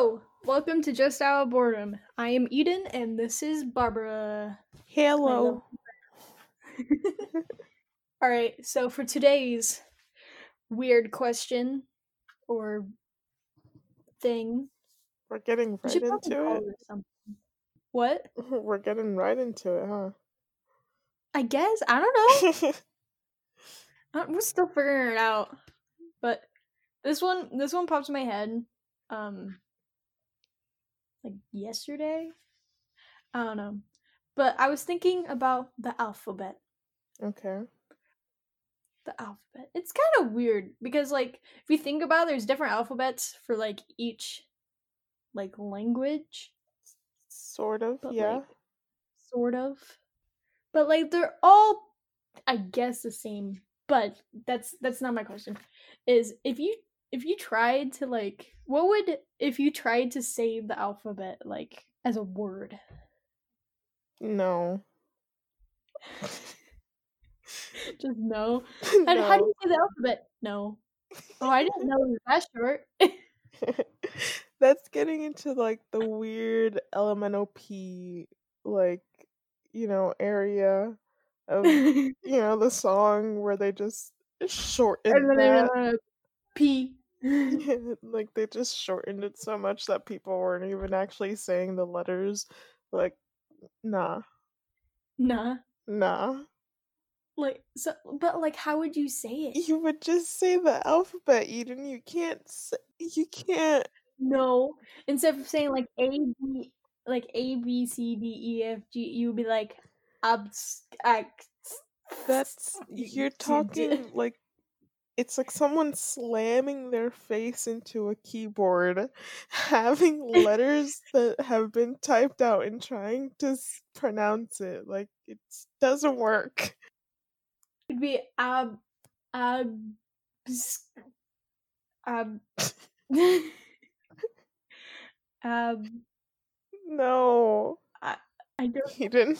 Hello, welcome to Just Out of Boredom. I am Eden, and this is Barbara. Hello. All right, so for today's weird question or thing, We're getting right into it. What? We're getting right into it, huh? I guess I don't know. Uh, We're still figuring it out, but this one, this one pops in my head. Um, like yesterday. I don't know, but I was thinking about the alphabet. okay. the alphabet. It's kind of weird because like if you think about it, there's different alphabets for like each like language, Sort of, but yeah. like sort of. But like they're all I guess the same. But that's that's not my question. Is if you if you tried to like what would if you tried to say the alphabet like as a word? No. Just no. And how do you say the alphabet? No. Oh, I didn't know it was that short. That's getting into like the weird LMNOP like, you know, area of you know, the song where they just shorten that. P. like they just shortened it so much that people weren't even actually saying the letters. Like, nah, nah. nah. Like so but like how would you say it? You would just say the alphabet, Eden. You can't. Say, you can't. No. Instead of saying like A B like A B C D E F G, you would be like abs That's you're talking like it's like someone slamming their face into a keyboard, having letters that have been typed out and trying to s- pronounce it. Like it doesn't work. It'd be ab ab ab ab No, I I don't Eden.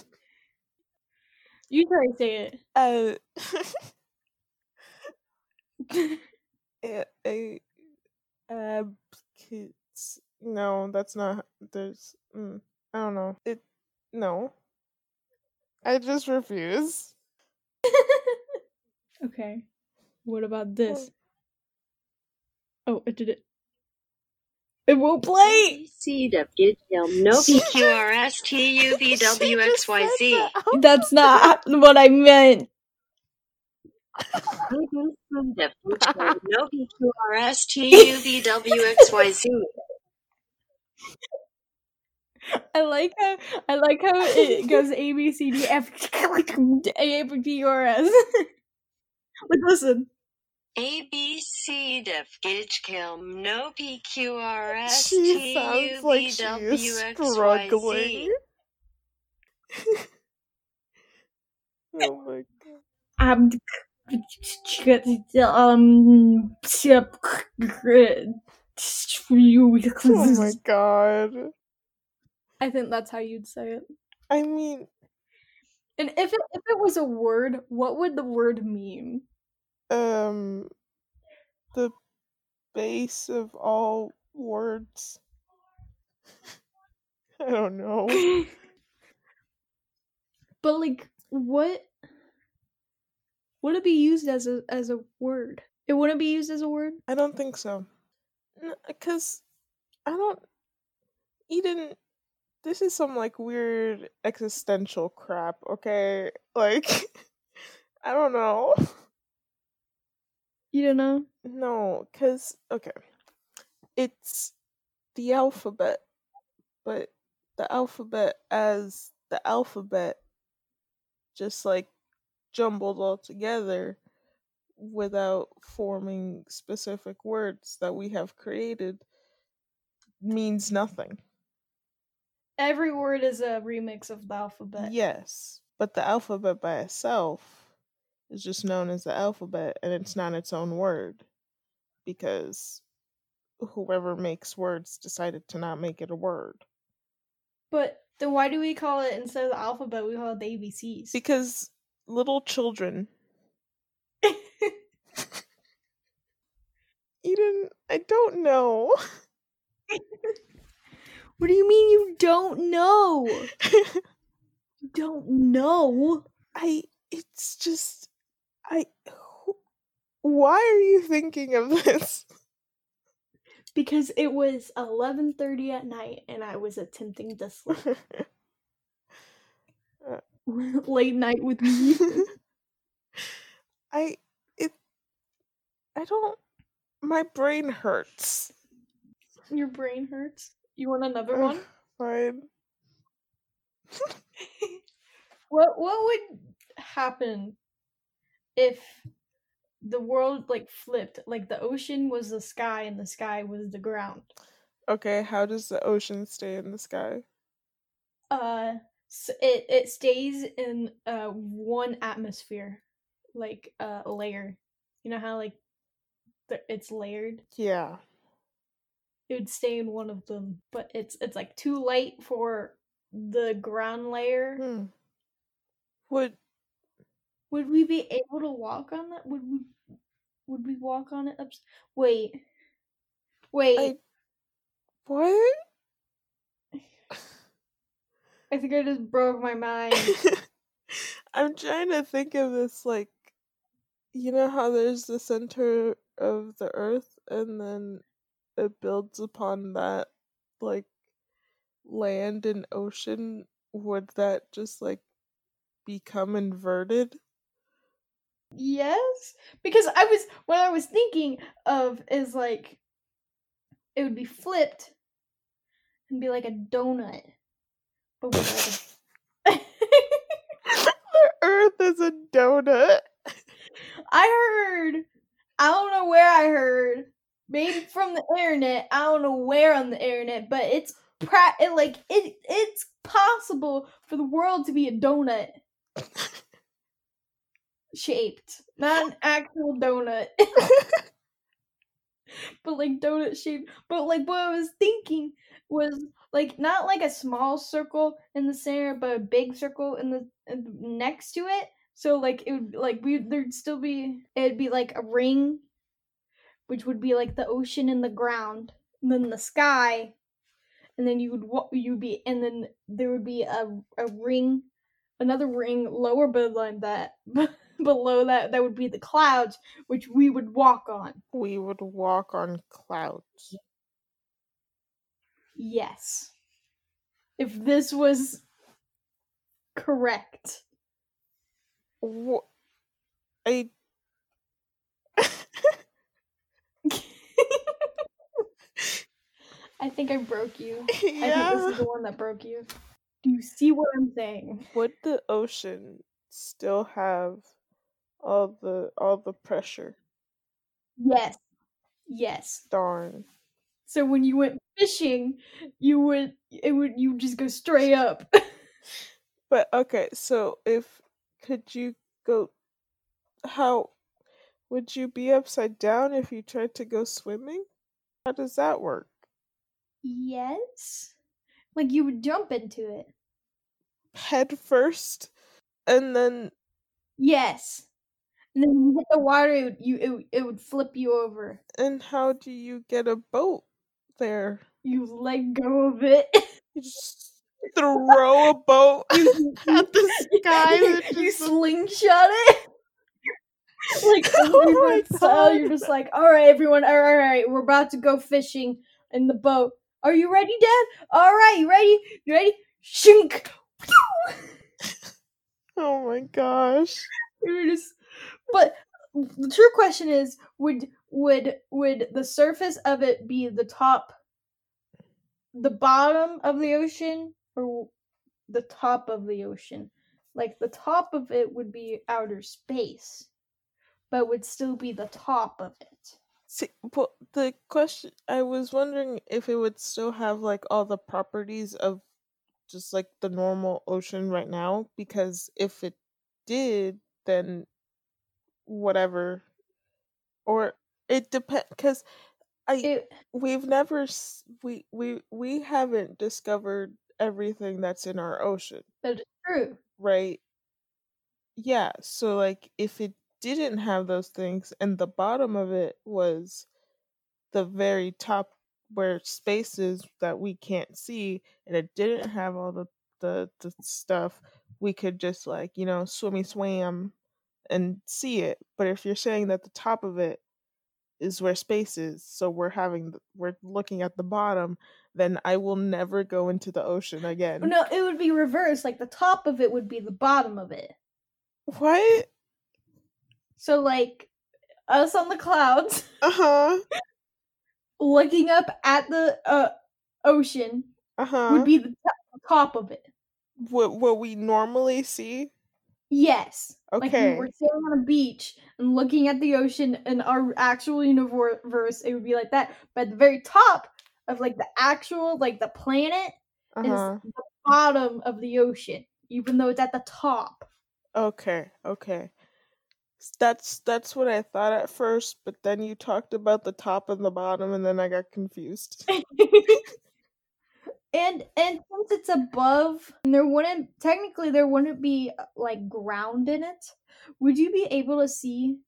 you try to say Uh, it. A, a abkits. No, that's not. There's. Mm, I don't know. It. No. I just refuse. okay. What about this? Oh, it did it. It won't play. C W no P Q R S T U V W X Y Z. That's not what I meant. No P Q R S T U V W X Y Z. I like how I like how it goes A B C D F A G R S. Like listen. A B C D F Gage Kilm no P Q R S sounds like V W X Y struggling. Oh my god. Um um Oh my god. I think that's how you'd say it. I mean, And if it if it was a word, what would the word mean? um, the base of all words. I don't know. but like what would it be used as a as a word? It wouldn't be used as a word? I don't think so. Because I don't. Eden, this is some like weird existential crap, okay? Like, I don't know. You don't know? No, because, okay. It's the alphabet, but the alphabet as the alphabet just like jumbled all together without forming specific words that we have created means nothing. Every word is a remix of the alphabet. Yes, but the alphabet by itself is just known as the alphabet and it's not its own word because whoever makes words decided to not make it a word. But then why do we call it instead of the alphabet we call it the ABCs? Because little children Eden, I don't know. What do you mean you don't know? You don't know. I it's just I why are you thinking of this? Because it was 11:30 at night and I was attempting to sleep. Late night with me. I it I don't my brain hurts. Your brain hurts. You want another Ugh, one? Fine. What what would happen if the world like flipped? Like the ocean was the sky and the sky was the ground. Okay, how does the ocean stay in the sky? Uh s it it stays in uh one atmosphere, like uh, a layer. You know how like the, it's layered? Yeah. It would stay in one of them, but it's it's like too light for the ground layer. Hmm. Would Would we be able to walk on that? Would we would we walk on it up? Wait. Wait. I what? I think I just broke my mind. I'm trying to think of this like you know how there's the center of the earth and then it builds upon that like land and ocean? Would that just like become inverted? Yes, because I was what I was thinking of is like it would be flipped and be like a donut, but the earth is a donut I heard. I don't know where I heard. Maybe from the internet. I don't know where on the internet, but it's pra- it, like it. It's possible for the world to be a donut shaped, not an actual donut, but like donut shaped. But like what I was thinking was like not like a small circle in the center, but a big circle in the next to it. So like it would like we there'd still be it'd be like a ring, which would be like the ocean and the ground, and then the sky, and then you would wa- you'd be and then there would be a a ring, another ring lower below that below that that would be the clouds, which we would walk on. we would walk on clouds Yes, if this was correct. what I I think I broke you. I think this is the one that broke you. Do you see what I'm saying? would the ocean still have all the all the pressure Yes. Yes. darn So when you went fishing, you would it would you just go straight up. But okay, so if could you go how would you be upside down if you tried to go swimming? How does that work? yes. Like you would jump into it. Head first and then Yes. And then when you hit the water, it would, you it, it would flip you over. and how do you get a boat there? You let go of it. You just throw a boat at the sky you, slingshot it. like Oh my style, you're just like, all right, everyone, all right, all right, we're about to go fishing in the boat. Are you ready, Dad? All right, you ready? You ready? Shink. Oh my gosh. You're just, but the true question is, would would would the surface of it be the top, the bottom of the ocean, or the top of the ocean? Like the top of it would be outer space, but would still be the top of it. See, well, the question I was wondering if it would still have like all the properties of just like the normal ocean right now because if it did then whatever or it depends cuz I It we've never we we we haven't discovered everything that's in our ocean, that is true. right? Yeah, so like if it didn't have those things and the bottom of it was the very top where spaces that we can't see and it didn't have all the the, the stuff we could just like you know swimmy swam and see it but if you're saying that the top of it is where space is so we're having we're looking at the bottom then i will never go into the ocean again No, it would be reversed. Like the top of it would be the bottom of it. what So like us on the clouds uh-huh looking up at the uh ocean uh-huh would be the top of it. what what we normally see Yes. Like we okay were sitting on a beach and looking at the ocean in our actual universe, it would be like that. But at the very top of like the actual like the planet uh-huh is the bottom of the ocean, even though it's at the top. Okay, okay. That's that's what I thought at first, but then you talked about the top and the bottom and then I got confused. and and since it's above and there wouldn't technically there wouldn't be uh, like ground in it would you be able to see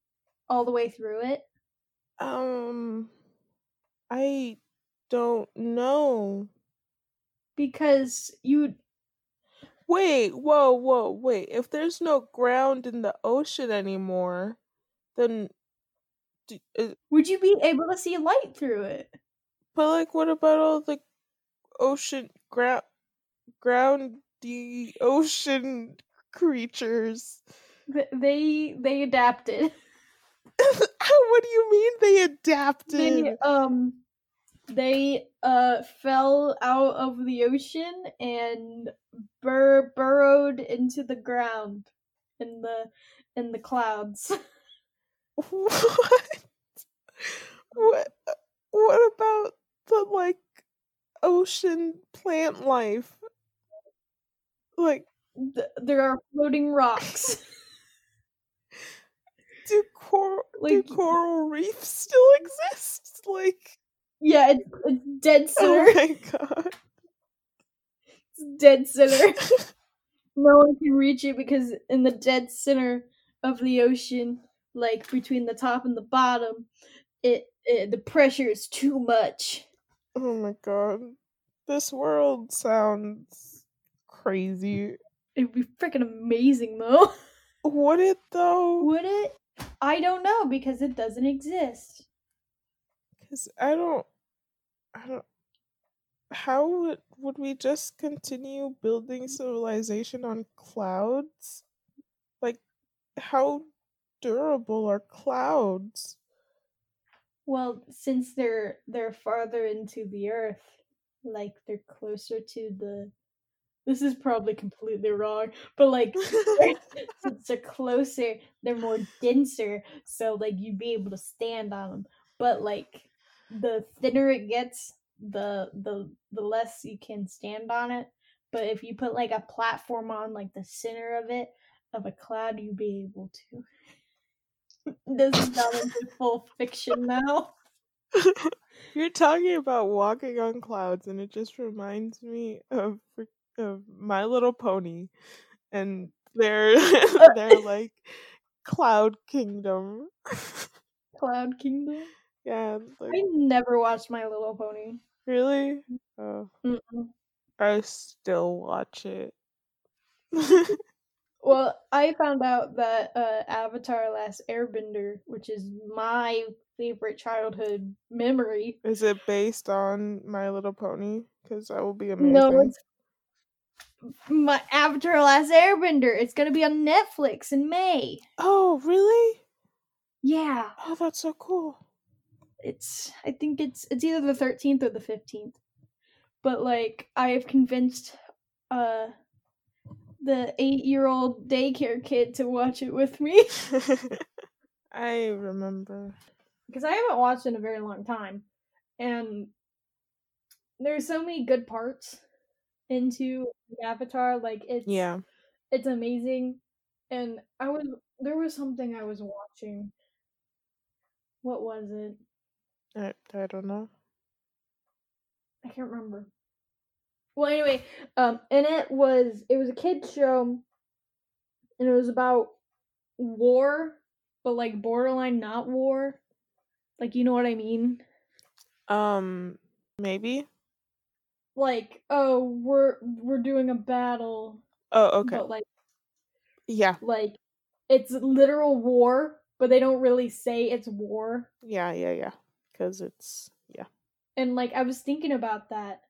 all the way through it Um I don't know. because you Wait, whoa, whoa, wait. If there's no ground in the ocean anymore, then would you be able to see light through it but like what about all the ocean ground ground the ocean creatures? They they adapted what do you mean they adapted? they um they uh fell out of the ocean and bur- burrowed into the ground in the in the clouds What? What? What about the like ocean plant life? Like, Th- there are floating rocks do coral do coral reefs still exist? Like, yeah it's, it's dead oh center oh my god! it's dead center no one can reach it because in the dead center of the ocean like between the top and the bottom it, it the pressure is too much Oh my god! This world sounds crazy. it would be freaking amazing though Would it though? Would it? I don't know because it doesn't exist. Because I don't, I don't. How would would we just continue building civilization on clouds? Like, how durable are clouds? Well, since they're they're farther into the earth, like they're closer to the this is probably completely wrong, but like since they're closer, they're more denser, so like you'd be able to stand on them. But like the thinner it gets, the the the less you can stand on it. But if you put like a platform on like the center of it of a cloud, you'd be able to. This is not into full fiction now. You're talking about walking on clouds, and it just reminds me of of My Little Pony, and they're uh, they're like cloud kingdom. Cloud Kingdom. yeah, like I never watched My Little Pony. really. Oh, I still watch it. Well, I found out that uh, Avatar: Last Airbender, which is my favorite childhood memory. Is it based on My Little Pony? Because that will be amazing. No, it's my Avatar: Last Airbender. It's gonna be on Netflix in May. Oh, really? Yeah, Oh, that's so cool. it's. I think it's it's either the thirteenth or the fifteenth. But like, I have convinced uh the eight-year-old daycare kid to watch it with me. I remember. because I haven't watched in a very long time, and there's so many good parts into Avatar. Like it's Yeah. it's amazing, and I was there was something I was watching. What was it? I, I don't know. I can't remember. Well, anyway, um, and it was it was a kids show, and it was about war, but like borderline not war. Like you know what I mean? Um, Maybe. Like, oh, we're we're doing a battle, Oh, okay. but like Yeah, like it's literal war, but they don't really say it's war. yeah, yeah, yeah. Because it's yeah. And like I was thinking about that.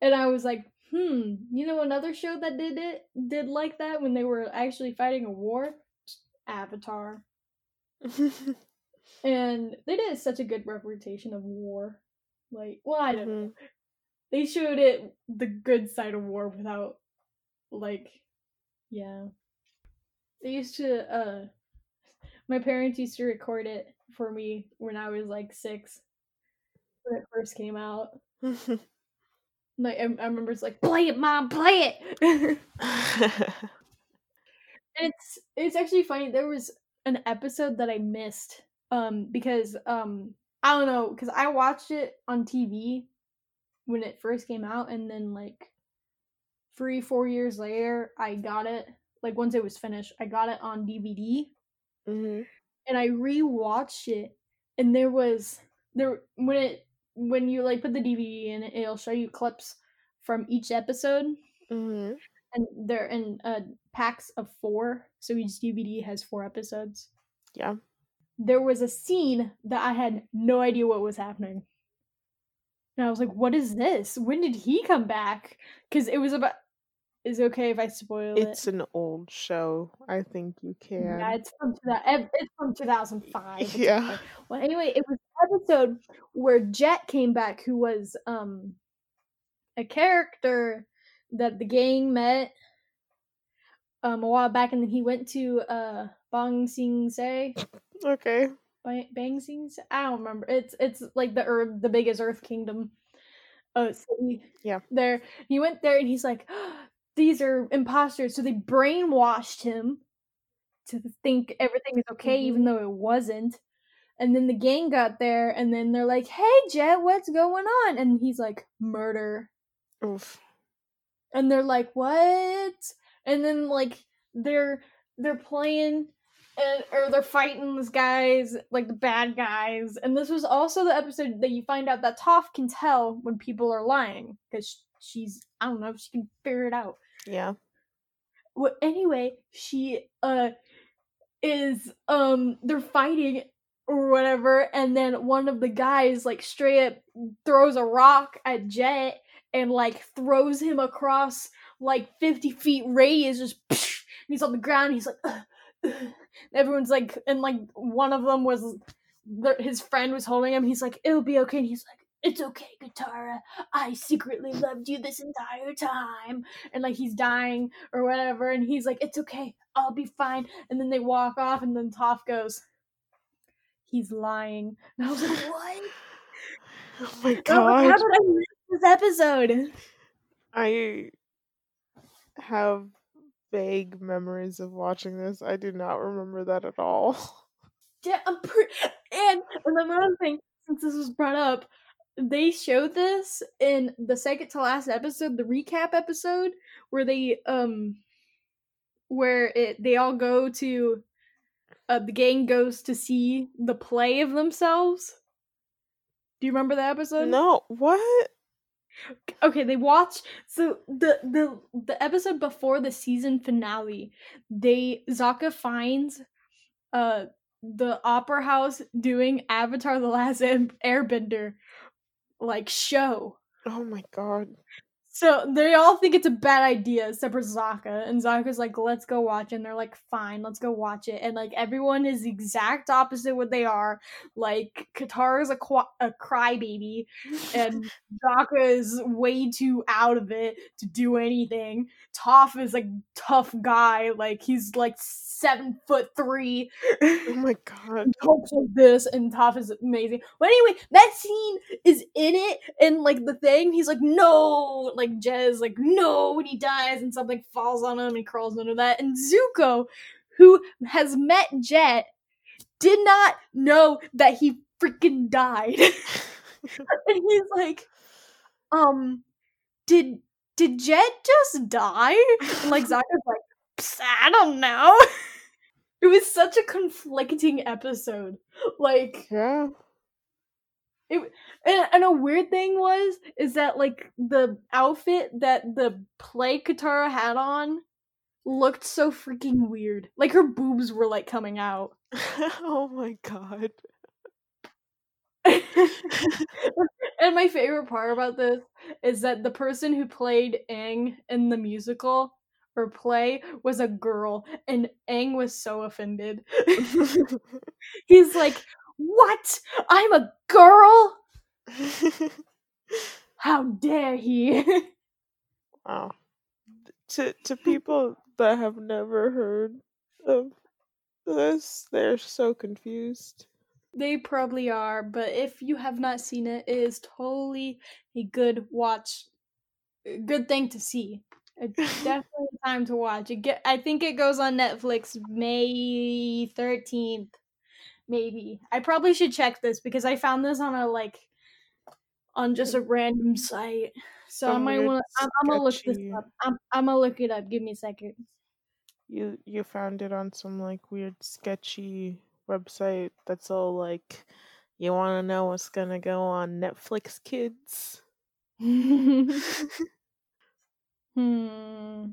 And I was like, hmm, you know another show that did it did like that when they were actually fighting a war? Avatar. And they did such a good representation of war. Like, well, I don't know. Mhm. They showed it the good side of war without like yeah. They used to uh my parents used to record it for me when I was like 6 when it first came out. Like I, I remember it's like play it mom, play it. It's it's actually funny. There was an episode that I missed um because um I don't know because I watched it on TV when it first came out, and then like three four years later, I got it. Like once it was finished, I got it on DVD, hmm and I rewatched it, and there was there when it when you like put the DVD in, it, it'll show you clips from each episode hmm and they're in uh packs of four so each dvd has four episodes Yeah. there was a scene that i had no idea what was happening and i was like what is this when did he come back because it was about is it okay if i spoil It's it It's an old show. I think you can. yeah it's from that it's from 2005 It's Yeah. okay. well anyway it was episode where jet came back who was um a character that the gang met um a while back and then he went to uh bong sing se Okay. Ba- bang sing se i don't remember it's it's like the earth the biggest earth kingdom uh city Yeah. there he went there and he's like these are imposters so they brainwashed him to think everything is okay even Mhm. though it wasn't and then the gang got there and then they're like hey jet what's going on? And he's like murder. Oof. and they're like what? And then like they're they're playing and or they're fighting these guys like the bad guys. And this was also the episode that you find out that Toph can tell when people are lying because she's i don't know she can figure it out. Yeah. well anyway she uh is um they're fighting or whatever and then one of the guys like straight up throws a rock at jet and like throws him across like 50 feet radius just and he's on the ground he's like "Ugh, ugh." everyone's like and like one of them was his friend was holding him he's like it'll be okay and he's like it's okay katara i secretly loved you this entire time and like he's dying or whatever and he's like it's okay i'll be fine and then they walk off and then Toph goes he's lying and i was like what Oh my like, god. how did i miss this episode I have vague memories of watching this. I do not remember that at all. yeah i'm pretty and, and another thing since this was brought up they showed this in the second to last episode the recap episode where they um where it they all go to uh, the gang goes to see the play of themselves do you remember that episode No, what? okay they watch so the the the episode before the season finale they Sokka finds uh the opera house doing Avatar the Last Airbender like show Oh my god. So they all think it's a bad idea except for Sokka. And Sokka's like let's go watch and they're like fine let's go watch it. And like everyone is the exact opposite what they are. Like Katara is a, qu- a crybaby and Sokka is way too out of it to do anything. Toph is a tough guy, like he's like seven foot three. Oh my god. Hulk's like this, and Toph is amazing. But anyway, that scene is in it, and like the thing, he's like, no, like Jez, like no, when he dies, and something falls on him, and he crawls under that. And Zuko, who has met Jet, did not know that he freaking died. and he's like, um, did did Jet just die? And like Sokka's like, "Psst, I don't know. it was such a conflicting episode. Like, yeah. it and, and a weird thing was is that like the outfit that the play Katara had on looked so freaking weird. Like her boobs were like coming out. oh my god. and my favorite part about this is that the person who played Aang in the musical or play was a girl, and Aang was so offended. He's like, What? I'm a girl? How dare he? wow. To to people that have never heard of this, they're so confused. They probably are, but if you have not seen it, it is totally a good watch, good thing to see. It's definitely time to watch. It get, I think it goes on Netflix May thirteenth, maybe. I probably should check this because I found this on a like, on just a random site. So I might want. to. I'm, I'm gonna look this up. I'm, I'm gonna look it up. Give me a second. You you found it on some like weird sketchy website that's all like you want to know what's to go on Netflix Kids. Hmm.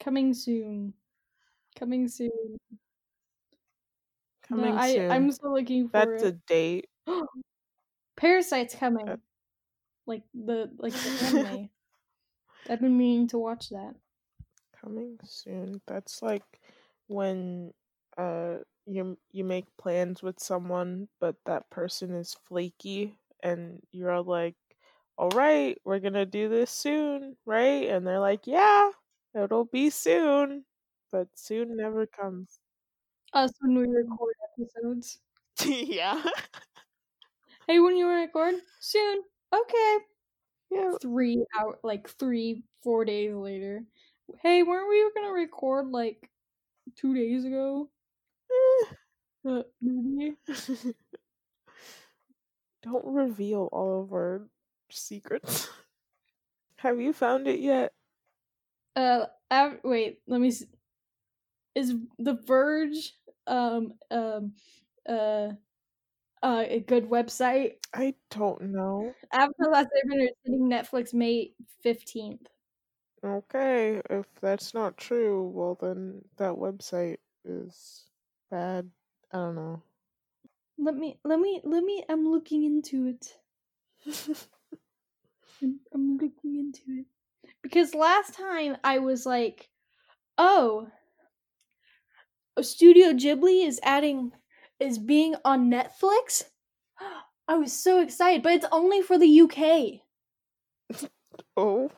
Coming soon. Coming soon. Coming no, I, soon. I'm still looking for That's a date. Parasyte's coming. Uh, Like the like the anime. I've been meaning to watch that. Coming soon. That's like when uh you you make plans with someone but that person is flaky and you're all like, "All right, we're going to do this soon, right?" And they're like, "Yeah, it'll be soon." But soon never comes. Us when we record episodes. yeah. Hey, when you record? Soon. Okay. Yeah. Three hour like three, four days later. Hey, weren't we gonna record like two days ago? Uh, maybe. Don't reveal all of our secrets. Have you found it yet? Uh, av- wait, let me. S- is The Verge um um uh uh a good website? I don't know. Avatar: Last Airbender is hitting Netflix May fifteenth. Okay, if that's not true, well then that website is bad. I don't know. Let me let me let me. I'm looking into it. I'm, I'm looking into it because last time I was like, oh, Studio Ghibli is adding is being on Netflix. I was so excited, but it's only for the UK. oh,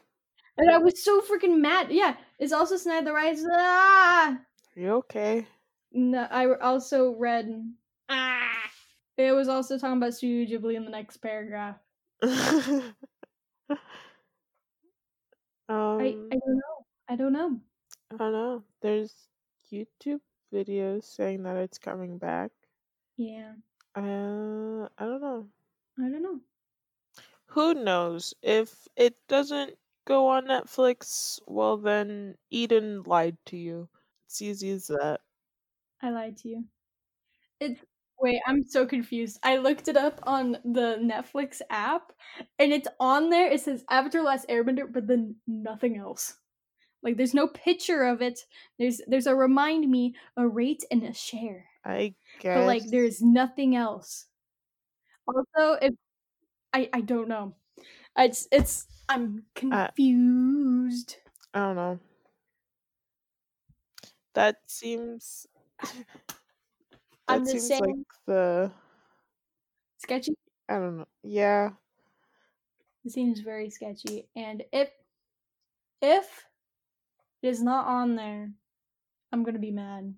And I was so freaking mad. Yeah, it's also Snide the Rise. Ah! you okay? No, I also read. Ah! It was also talking about Studio Ghibli in the next paragraph. um, I, I don't know. I don't know. I don't know. There's YouTube videos saying that it's coming back. Yeah, Uh, I don't know. I don't know. Who knows? If it doesn't go on Netflix, well then Eden lied to you. It's easy as that. I lied to you. It's wait, I'm so confused. I looked it up on the Netflix app and it's on there. It says Avatar Last Airbender, but then nothing else. Like there's no picture of it. There's there's a remind me, a rate, and a share. I guess. But like there's nothing else. Also, if I I don't know. It's it's I'm Uh, confused. I don't know. That seems. I'm that seems like saying the. sketchy. I don't know. Yeah. It seems very sketchy. And if if it is not on there, I'm gonna be mad.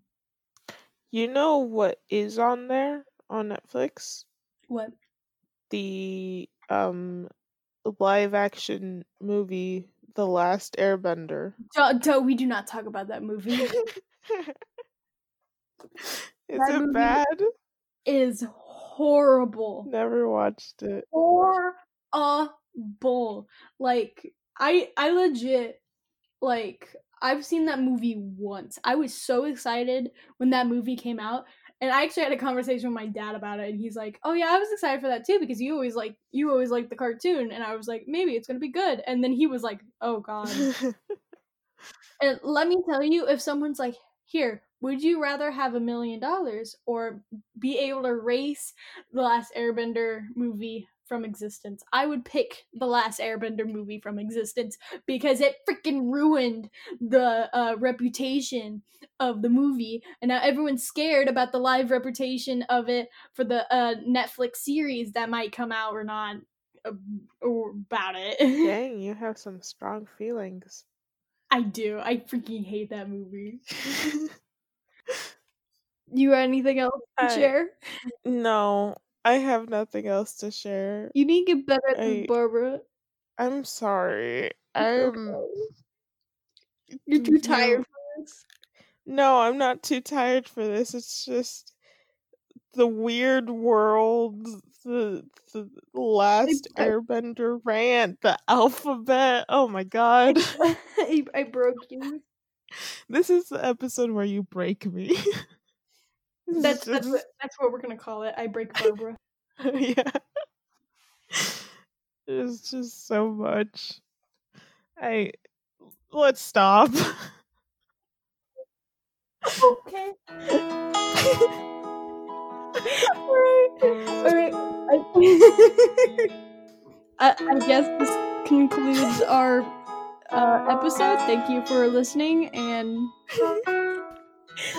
You know what is on there on Netflix? What? The um live action movie The Last Airbender. Do, we do not talk about that movie. is That it bad? is horrible. Never watched it. Horrible. Like I I legit like I've seen that movie once. I was so excited when that movie came out And I actually had a conversation with my dad about it, and he's like, "Oh yeah, I was excited for that too because you always like you always like the cartoon." And I was like, "Maybe it's gonna be good." And then he was like, "Oh god." and let me tell you, if someone's like, "Here, would you rather have a million dollars or be able to erase the last Airbender movie from existence. I would pick the last Airbender movie from existence because it freaking ruined the uh, reputation of the movie, and now everyone's scared about the live reputation of it for the uh, Netflix series that might come out or not uh, about it. Dang, you have some strong feelings. I do. I freaking hate that movie. you got anything else to I- share? no, I have nothing else to share. You need to get better than I- Barbara. I'm sorry. I'm. You're too tired for this. No, I'm not too tired for this. It's just the weird world, the the last I- Airbender rant, the alphabet. Oh my god. I, I broke you. this is the episode where you break me. That's that's what, that's what we're gonna call it. I break Barbara. yeah. It's just so much. I let's stop. okay. Alright. Alright. I, I, I guess this concludes our uh, episode. Thank you for listening and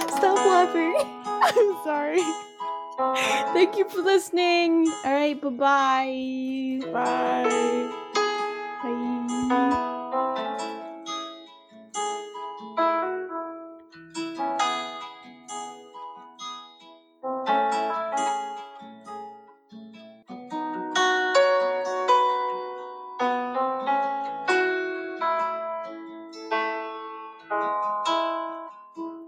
stop laughing. I'm sorry. Thank you for listening. Alright, bye-bye. Bye. Bye.